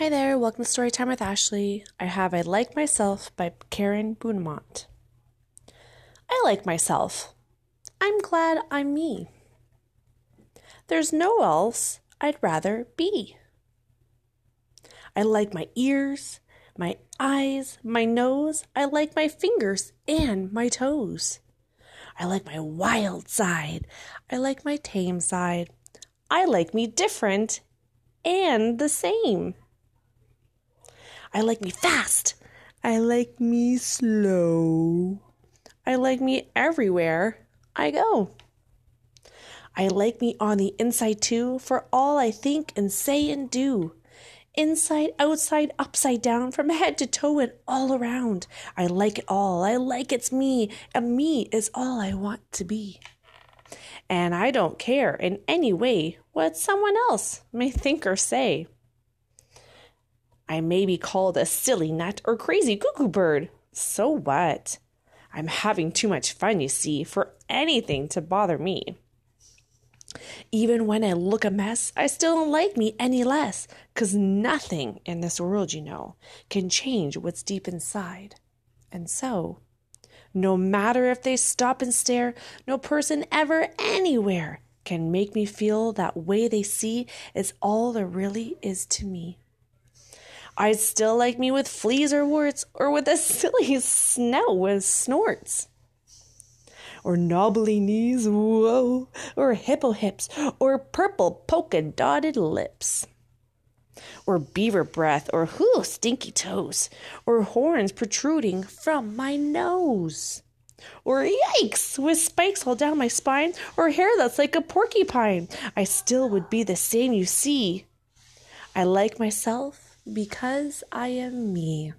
Hi there, welcome to Storytime with Ashley. I have I Like Myself by Karen Beaumont. I like myself. I'm glad I'm me. There's no else I'd rather be. I like my ears, my eyes, my nose. I like my fingers and my toes. I like my wild side. I like my tame side. I like me different and the same. I like me fast. I like me slow. I like me everywhere I go. I like me on the inside too, for all I think and say and do. Inside, outside, upside down, from head to toe and all around. I like it all. I like it's me, and me is all I want to be. And I don't care in any way what someone else may think or say. I may be called a silly nut or crazy cuckoo bird. So what? I'm having too much fun, you see, for anything to bother me. Even when I look a mess, I still don't like me any less, 'cause nothing in this world, you know, can change what's deep inside. And so, no matter if they stop and stare, no person ever anywhere can make me feel that way they see is all there really is to me. I'd still like me with fleas or warts, or with a silly snout with snorts. Or knobbly knees, whoa, or hippo hips, or purple polka dotted lips. Or beaver breath, or whoo, stinky toes, or horns protruding from my nose. Or yikes, with spikes all down my spine, or hair that's like a porcupine. I still would be the same, you see. I like myself because I am me.